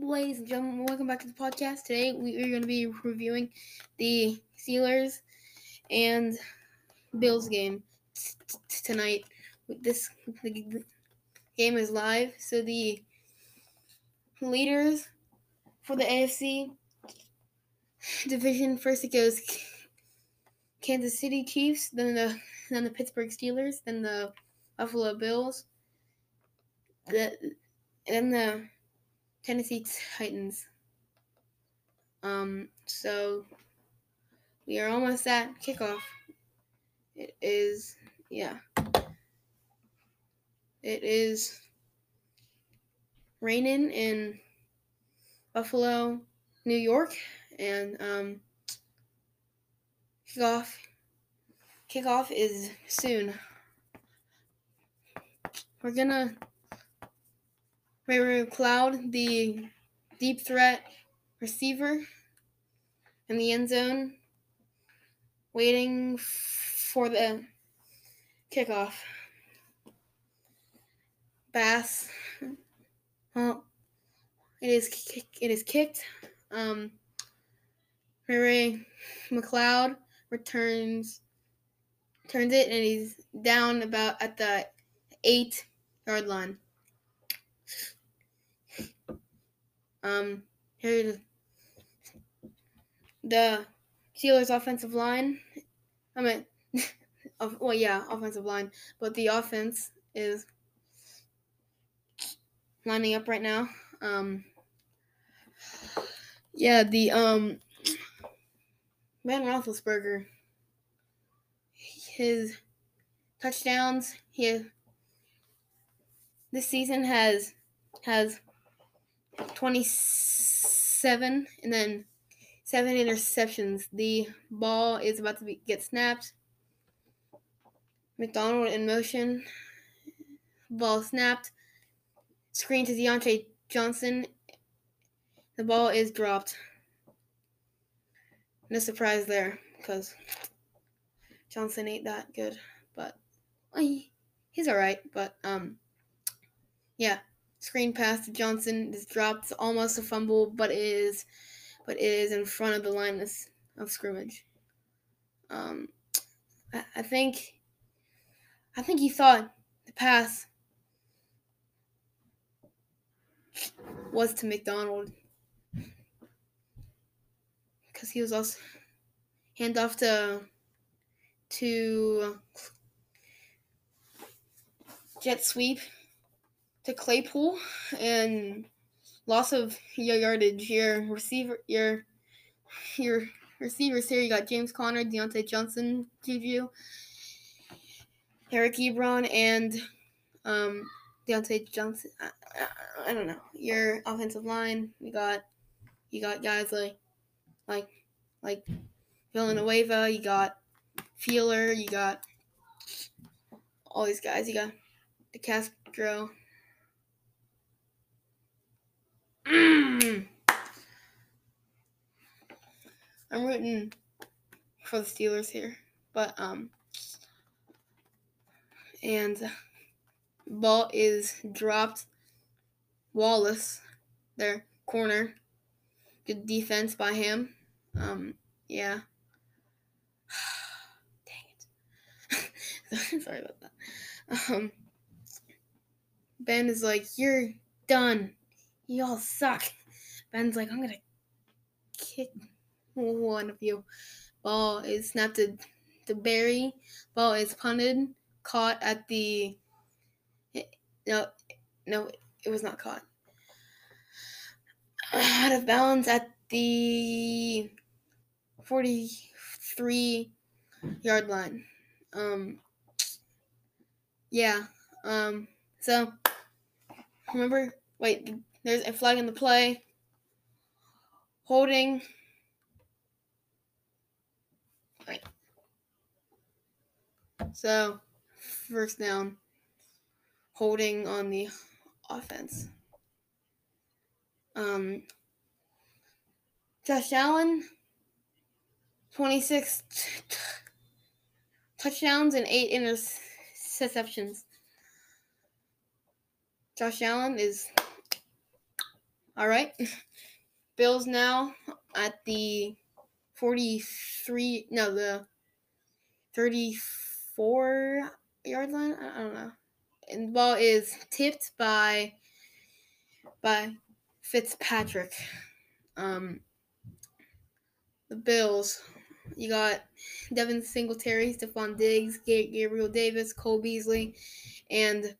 Ladies and gentlemen, welcome back to the podcast. Today we are going to be reviewing the Steelers and Bills game tonight. This game is live, so the leaders for the AFC division first it goes Kansas City Chiefs, then the then the Pittsburgh Steelers, then the Buffalo Bills, the then the Tennessee Titans. Um, so we are almost at kickoff. It is, yeah. It is raining in Buffalo, New York, and um, kickoff kickoff is soon. We're gonna Ray Cloud, the deep threat receiver in the end zone, waiting for the kickoff. Bass. Well, it is it is kicked. Um, Ray McCloud returns turns it and he's down about at the eight yard line. Um, here's the Steelers' offensive line. I mean, well, yeah, offensive line, but the offense is lining up right now. Um, yeah, the um, Ben Roethlisberger, his touchdowns, he this season has has 27 and then seven interceptions. The ball is about to be, get snapped. McDonald in motion. Ball snapped. Screen to Diontae Johnson. The ball is dropped. No surprise there because Johnson ain't that good, but he, he's all right. But um, yeah, Screen pass to Johnson is dropped, almost a fumble, but is but is in front of the line of scrimmage. Um, I, I think, I think he thought the pass was to McDonald because he was also hand off to to jet sweep to Claypool and loss of your yardage. Your receiver, your your receivers here. You got James Conner, Diontae Johnson, Juju, Eric Ebron, and um, Diontae Johnson. I, I, I, don't know. Your offensive line. You got you got guys like like like Villanueva. You got Feiler. You got all these guys. You got the Mm. I'm rooting for the Steelers here, but um, and ball is dropped. Wallace, their corner, good defense by him. Um, yeah. Dang it. Sorry about that. Um, Ben is like, you're done. You all suck. Ben's like, I'm gonna kick one of you. Ball is snapped to, to Barry. Ball is punted, caught at the. No, no, it was not caught. Out of bounds at the 43 yard line. Um, yeah. Um, so remember, wait, there's a flag in the play. Holding. Right. So, first down. Holding on the offense. Um, Josh Allen, 26 t- touchdowns and 8 interceptions. Josh Allen is All right. Bills now at the 43, no, the 34 yard line. I don't know. And the ball is tipped by by Fitzpatrick. Um, the Bills. You got Devin Singletary, Stefon Diggs, Gabriel Davis, Cole Beasley, and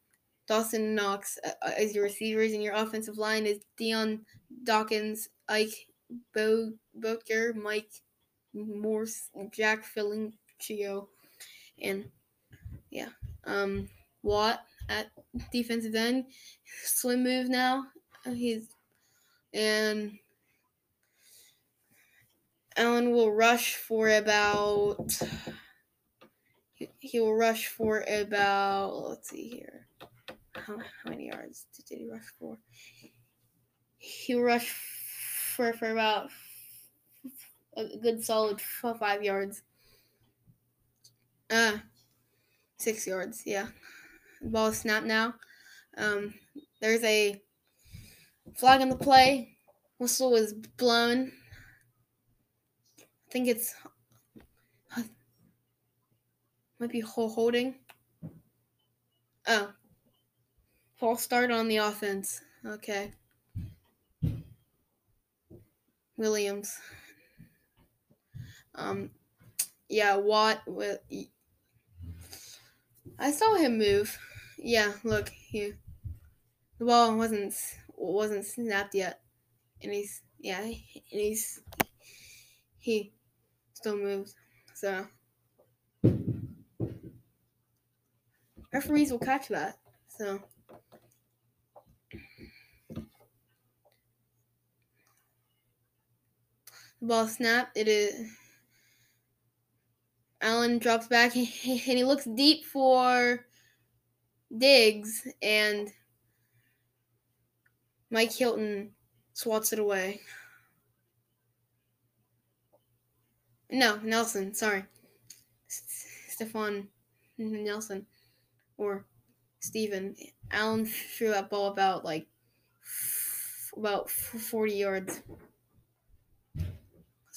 Dawson Knox uh, uh, as your receivers. And your offensive line is Dion Dawkins, Ike Bo- Boettger, Mike Morse, Jack Felicio, and yeah, um, Watt at defensive end. Slim move now. He's and Allen will rush for about. He will rush for about. Let's see here. How, how many yards did he rush for? He rushed for for about a good solid five yards. Uh, six yards. Yeah. Ball snap now. Um, there's a flag on the play. Whistle was blown. I think it's might be holding. Oh, false start on the offense. Okay. Williams. Um, yeah, Watt with. I saw him move. Yeah, look here. The ball wasn't wasn't snapped yet, and he's yeah, and he's he still moves. So referees will catch that. So ball snapped. It is Allen drops back and he looks deep for Diggs, and Mike Hilton swats it away. No, Nelson, sorry. Stefan Nelson. Or Steven. Allen threw that ball about like about 40 yards.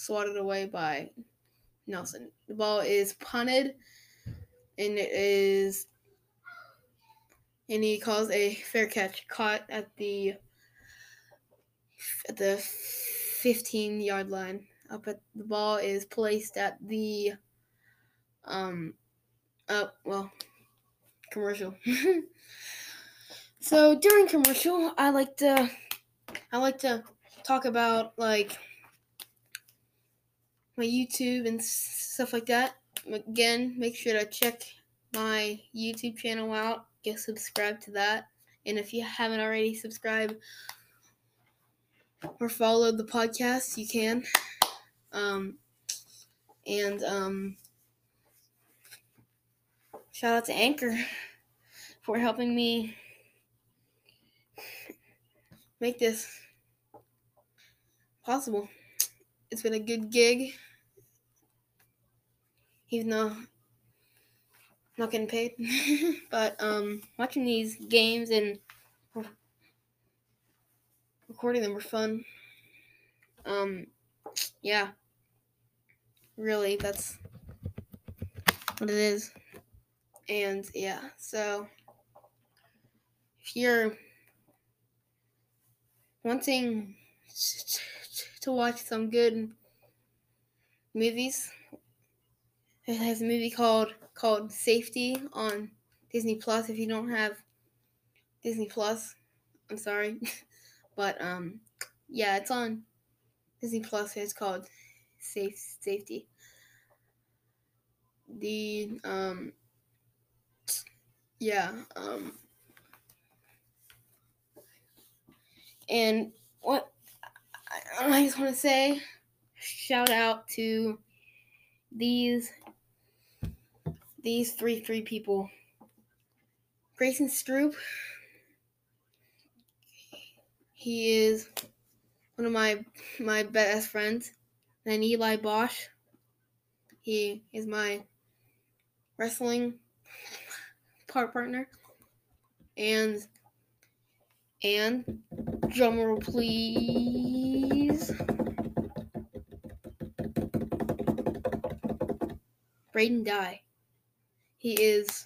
Swatted away by Nelson. The ball is punted, and it is, and he calls a fair catch caught at the at the 15 yard line. Up at the ball is placed at the um uh well commercial. so during commercial, I like to I like to talk about like my YouTube and stuff like that. Again, make sure to check my YouTube channel out. Get subscribed to that. And if you haven't already subscribed or followed the podcast, you can. Um, and um, shout out to Anchor for helping me make this possible. It's been a good gig even though I'm not getting paid. but um, watching these games and recording them were fun. Um, yeah, really, that's what it is. And yeah, so if you're wanting to watch some good movies it has a movie called called Safety on Disney Plus. If you don't have Disney Plus, I'm sorry, but um, yeah, it's on Disney Plus. It's called Safe Safety. The um, yeah um, and what I just want to say, shout out to these these three three people. Grayson Stroop. He is one of my my best friends. Then Eli Bosch. He is my wrestling part partner. And and Drumroll, please. Braden Dye. He is.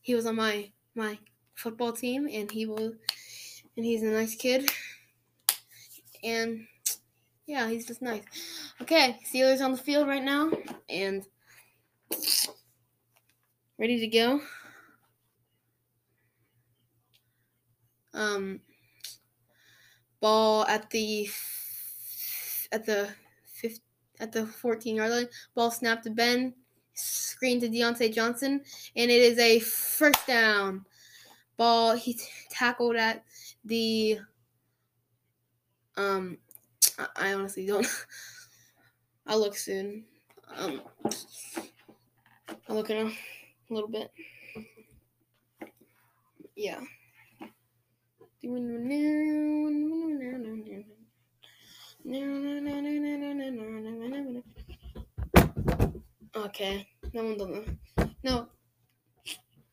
He was on my my football team, and he will, and he's a nice kid. And yeah, he's just nice. Okay, Steelers on the field right now, and ready to go. Um, ball at the at the at the 14 yard line. Ball snapped to Ben. Screen to Diontae Johnson, and it is a first down. Ball he tackled at the um I honestly don't I'll look soon. Um I'll look in a little bit. Yeah. Okay, no one's on the no,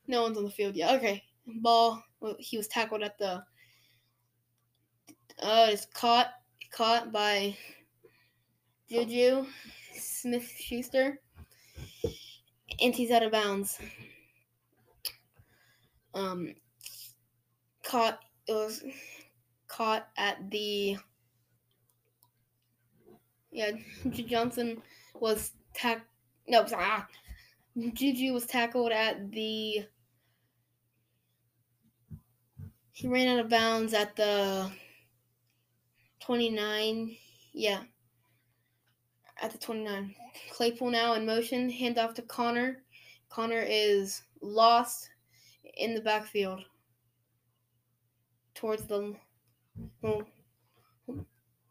no one's on the field yet. Okay, ball. He was tackled at the. Uh, it's caught caught by Juju Smith Schuster, and he's out of bounds. Um, caught it was caught at the yeah Johnson was tack no ah, Juju was tackled at the he ran out of bounds at the 29 yeah at the 29 Claypool now in motion hand off to Conner. Conner is lost in the backfield towards the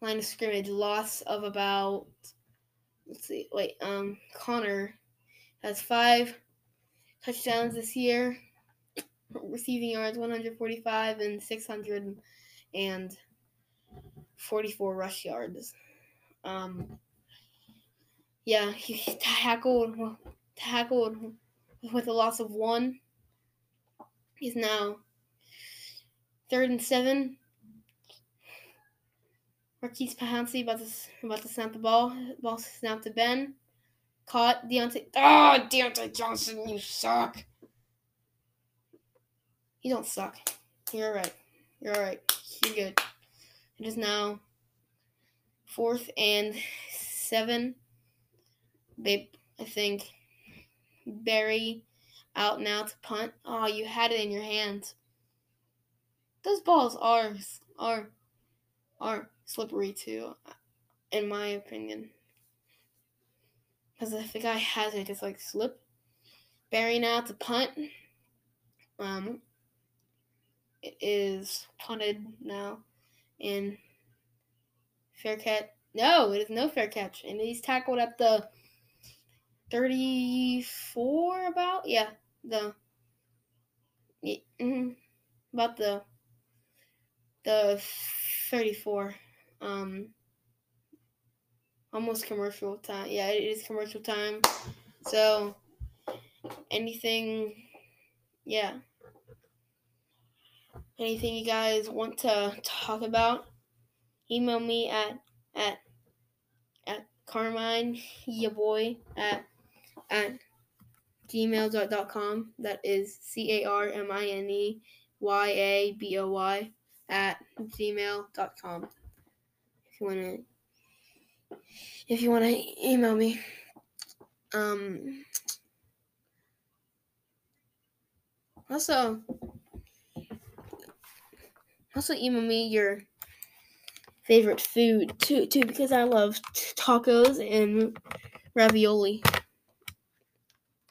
line of scrimmage. Loss of about let's see, wait, um, Conner has five touchdowns this year, receiving yards 145 and 644 rush yards. Um, yeah, he tackled tackled with a loss of one. He's now Third and seven. Maurkice Pouncey about to about to snap the ball. Ball snapped to Ben. Caught Diontae. Oh, ah, Diontae Johnson, you suck. You don't suck. You're right. You're alright. You're good. It is now fourth and seven. They, I think, Barry out now to punt. Oh, you had it in your hands those balls are are are slippery too, in my opinion. Because if the guy has it, it's like slip. Barry now to punt. Um, it is punted now, and fair catch. No, it is no fair catch, and he's tackled at the thirty-four. About yeah, the yeah, mm, about the the 34. Um, almost commercial time. Yeah, it is commercial time. So, anything, yeah. Anything you guys want to talk about, email me at at at Carmine, ya boy, at at gmail.com. That is C A R M I N E Y A B O Y at gmail.com you want to if you want to email me um also also email me your favorite food too too because I love tacos and ravioli.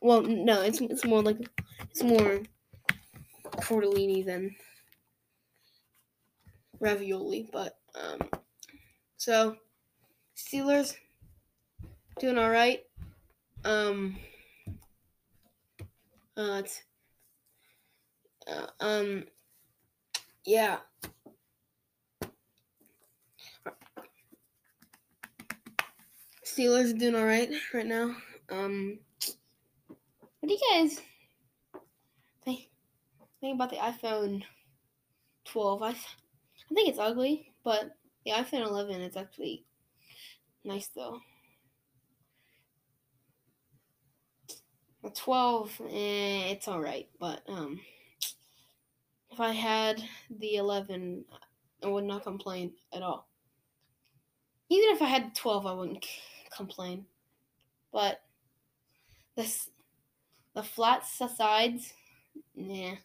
Well, no, it's it's more like it's more tortellini than ravioli. But um, so Steelers doing all right. Um, uh, uh, um, yeah. Steelers doing all right right now. Um, what do you guys think think about the iPhone 12. I, I think it's ugly, but the iPhone 11 is actually nice though. The 12, eh, it's alright, but um, if I had the 11, I would not complain at all. Even if I had 12, I wouldn't c- complain. But this, the flat sides, nah.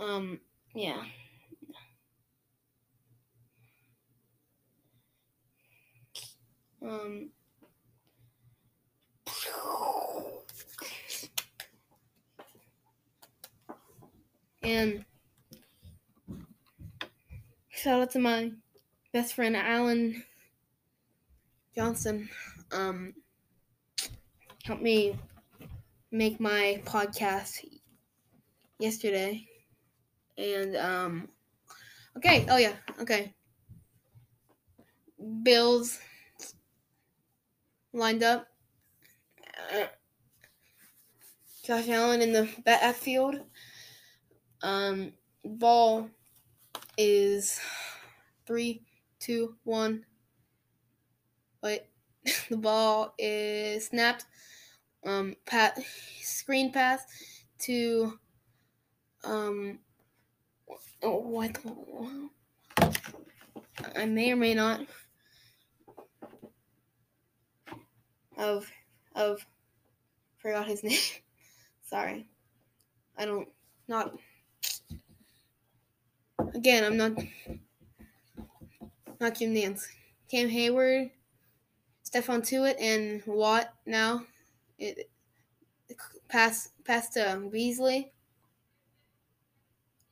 Um, yeah. Um, and shout out to my best friend Alan Johnson. Um, helped me make my podcast yesterday. And um okay, oh yeah, okay. Bills lined up. Josh Allen in the backfield. Um ball is three, two, one. Wait, the ball is snapped. Um, pat screen pass to um. Oh, what? I may or may not of of forgot his name. Sorry, I don't not. Again, I'm not not Jim Nantz. Cam Hayward, Stephon Tuitt, and Watt now. It, pass pass to Beasley.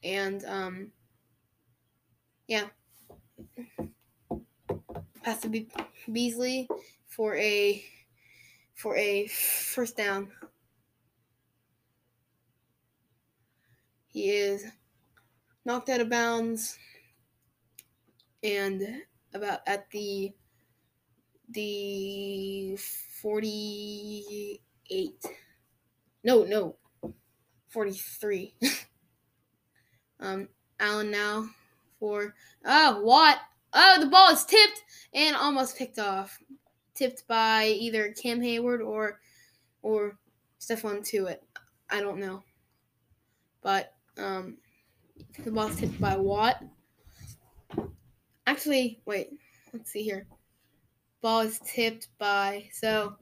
And um yeah. Pass to Be- Beasley for a for a first down. He is knocked out of bounds and about at the the 48 no no 43 um allen now for oh what oh the ball is tipped and almost picked off tipped by either cam hayward or or Stephon Tuitt. I don't know. But um the ball's tipped by Watt. Actually, wait. Let's see here. Ball is tipped by so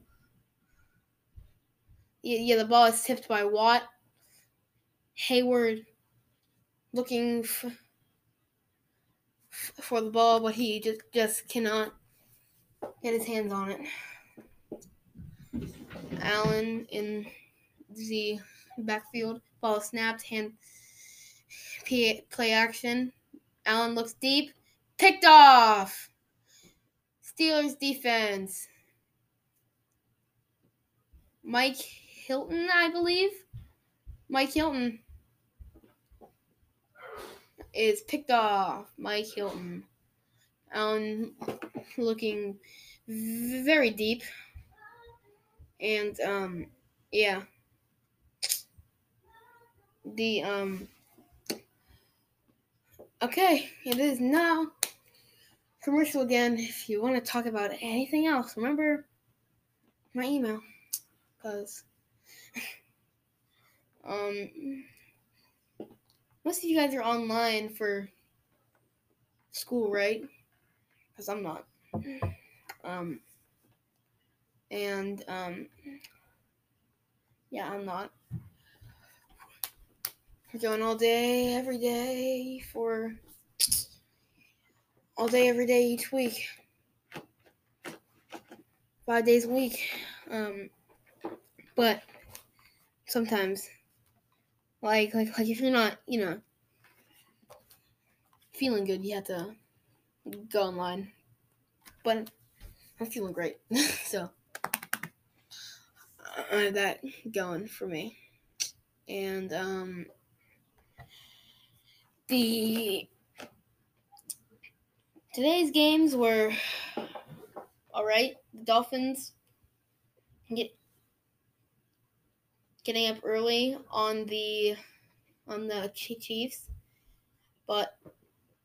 yeah, yeah the ball is tipped by Watt. Hayward looking f- for the ball, but he just just cannot get his hands on it. Allen in the backfield, ball snapped, hand play action. Allen looks deep, picked off. Steelers defense. Mike Hilton, I believe. Mike Hilton is picked off. Mike Hilton. Allen looking very deep. And um yeah. The um Okay, it is now commercial again. If you want to talk about anything else, remember my email. Cause um most of you guys are online for school, right? Because I'm not. Um and um yeah, I'm not. We're going all day, every day for all day, every day, each week, five days a week. Um, but sometimes, like, like, like, if you're not, you know, feeling good, you have to go online. But I'm feeling great, so I have that going for me. And um, the today's games were all right. The Dolphins get getting up early on the on the Chiefs, but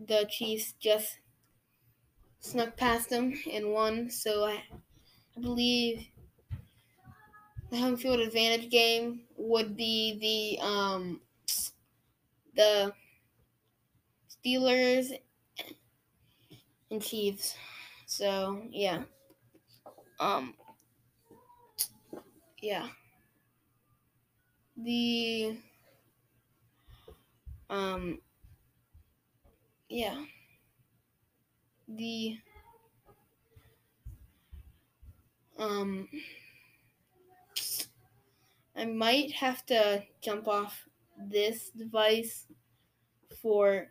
the Chiefs just snuck past them and won. So I, I believe the home field advantage game would be the um the Steelers and Chiefs. So yeah. Um yeah. The um yeah. The um I might have to jump off this device for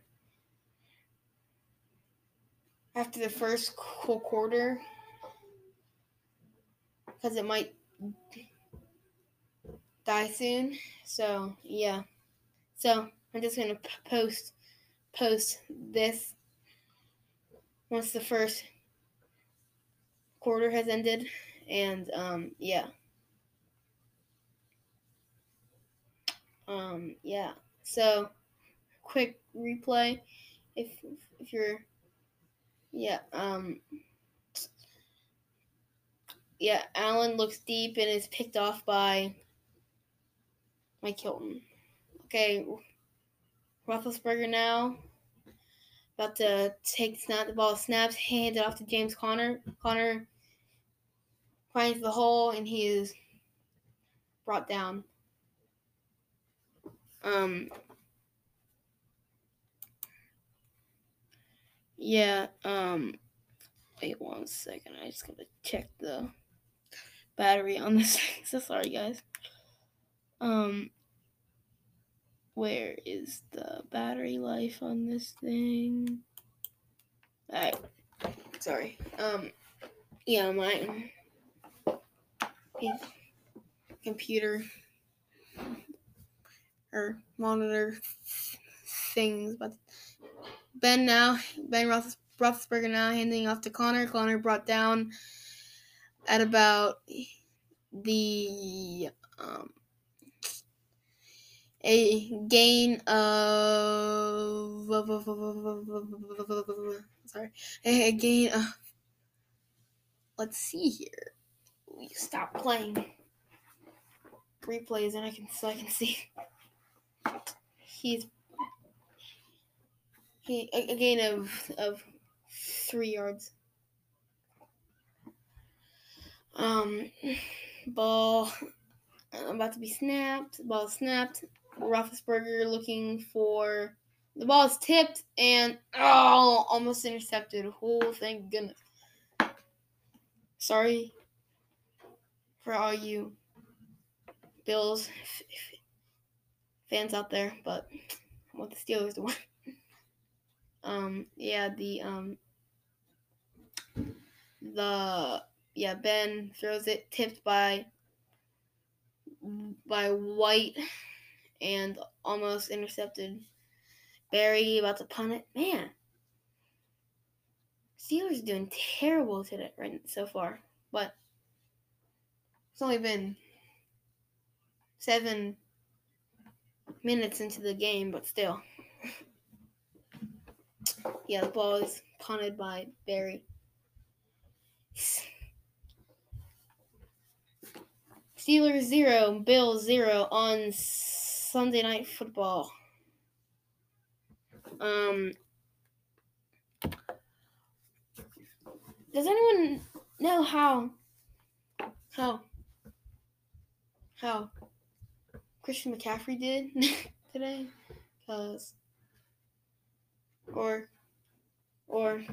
after the first quarter because it might die soon. So yeah, so I'm just gonna post post this once the first quarter has ended, and um, yeah. Um, yeah. So, quick replay. If if you're, yeah. Um. Yeah, Allen looks deep and is picked off by Mike Hilton. Okay, Roethlisberger now about to take snap. The ball snaps, handed off to James Conner. Conner finds the hole and he is brought down. Um. Yeah. Um. Wait one second. I just gotta check the battery on this. so sorry, guys. Um. Where is the battery life on this thing? Alright. Sorry. Um. Yeah, my computer or monitor things. But Ben now, Ben Roethlis, Roethlisberger now handing off to Conner. Conner brought down at about the um, a gain of sorry a gain of let's see here we stop playing replays and I can so I can see he's he a, gain of of three yards. Um, ball about to be snapped. Ball snapped. Roethlisberger looking for the ball is tipped and oh, almost intercepted. Oh, thank goodness. Sorry for all you Bills fans out there, but I want the Steelers to win. um, yeah, the um, the yeah Ben throws it tipped by by White and almost intercepted. Barry about to punt it. Man, Steelers doing terrible today right so far, but it's only been seven minutes into the game, but still. yeah, the ball is punted by Barry. Steelers zero, Bills zero on Sunday night football. Um, does anyone know how how how Christian McCaffrey did today, cause or or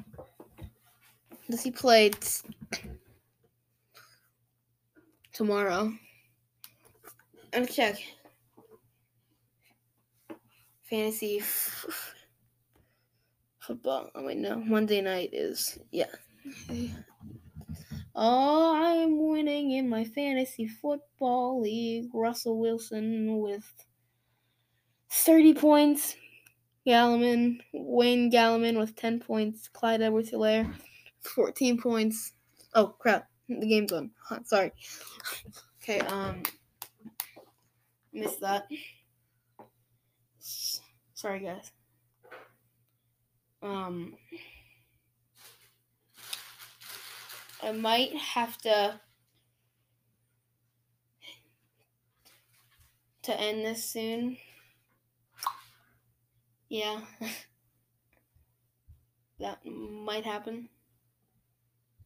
does he play t- tomorrow? I'm check. Fantasy f- football. Oh wait, no. Monday night is yeah. Oh, I'm winning in my fantasy football league. Russell Wilson with 30 points. Gallman, Wayne Gallman with 10 points. Clyde Edwards Helaire, 14 points. Oh, crap. The game's on. Sorry. Okay, um, missed that. Sorry, guys. Um, I might have to to end this soon. Yeah. that might happen.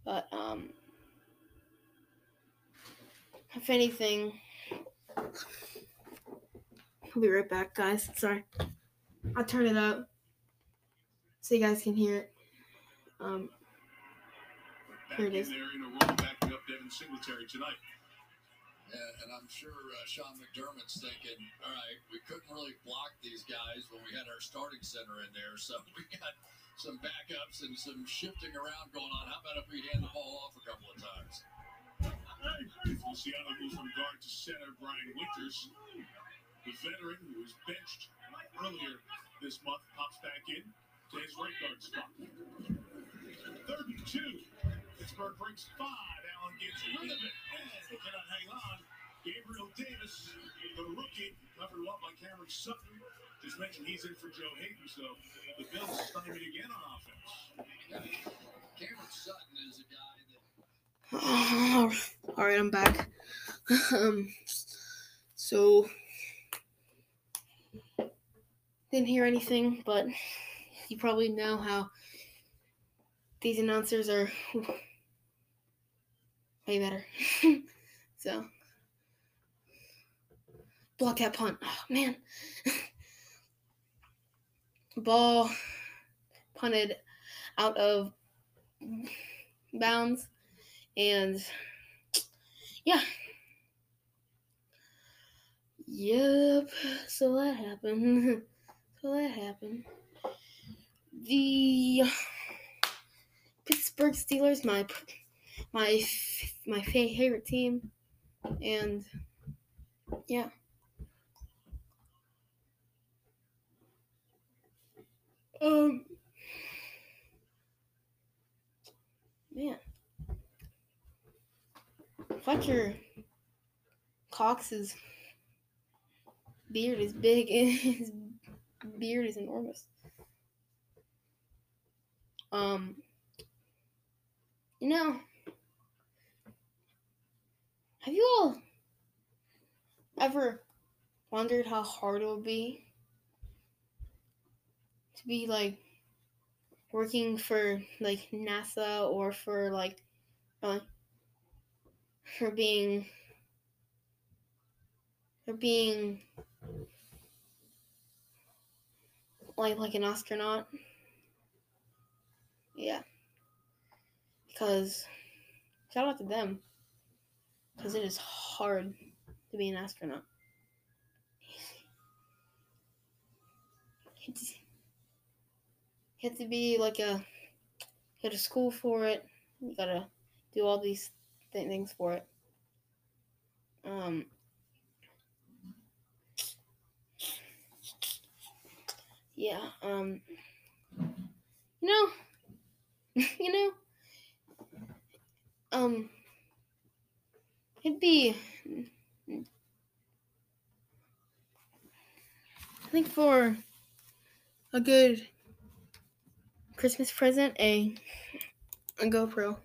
But um if anything I'll be right back, guys. Sorry. I'll turn it up so you guys can hear it. Um here it is. There in a role backing up Devin Singletary tonight. Yeah, and I'm sure uh, Sean McDermott's thinking, all right, we couldn't really block these guys when we had our starting center in there, so we got some backups and some shifting around going on. How about if we hand the ball off a couple of times? Feliciano moves from guard to center. Brian Winters, the veteran who was benched earlier this month, pops back in to his right guard spot. Third and two. Pittsburgh breaks five. Allen gets rid of it. And they cannot hang on. Gabriel Davis, the rookie, covered up by Cameron Sutton. Just mentioned he's in for Joe Haden, so the Bills stymied again on offense. Cameron Sutton is a guy that All right, I'm back. um, so didn't hear anything, but you probably know how these announcers are way better. so block that punt. Oh man. Ball punted out of bounds and yeah. Yep. So that happened. so that happened. The Pittsburgh Steelers, my my my favorite team, and yeah. Um, man, Fletcher Cox's beard is big and his beard is enormous. Um, you know, have you all ever wondered how hard it would be to be like working for like NASA or for like uh, for being for being like like an astronaut? Yeah. Because shout out to them. Because it is hard to be an astronaut. You have to be like a go to school for it. You gotta do all these th- things for it. Um. Yeah. Um. You know. you know. Um. It'd be. I think for a good Christmas present, a a GoPro.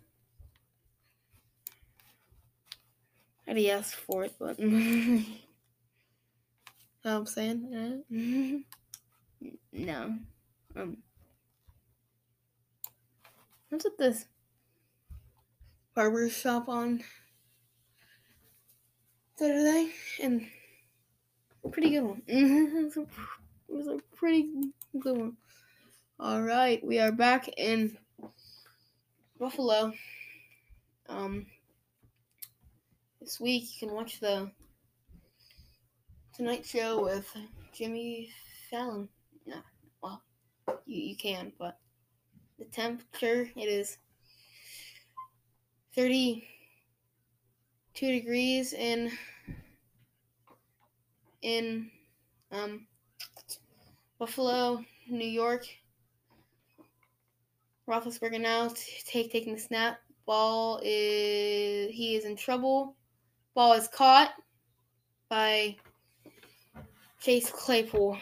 I'd asked for it, but know what I'm saying? No. Um. What's with this barber shop on Saturday? And pretty good one. it was a pretty good one. All right, we are back in Buffalo. Um, this week you can watch the Tonight Show with Jimmy Fallon. No, well, you you can, but the temperature it is 32 degrees in in um Buffalo, New York. Roethlisberger now take taking the snap. Ball is he is in trouble. Ball is caught by Chase Claypool.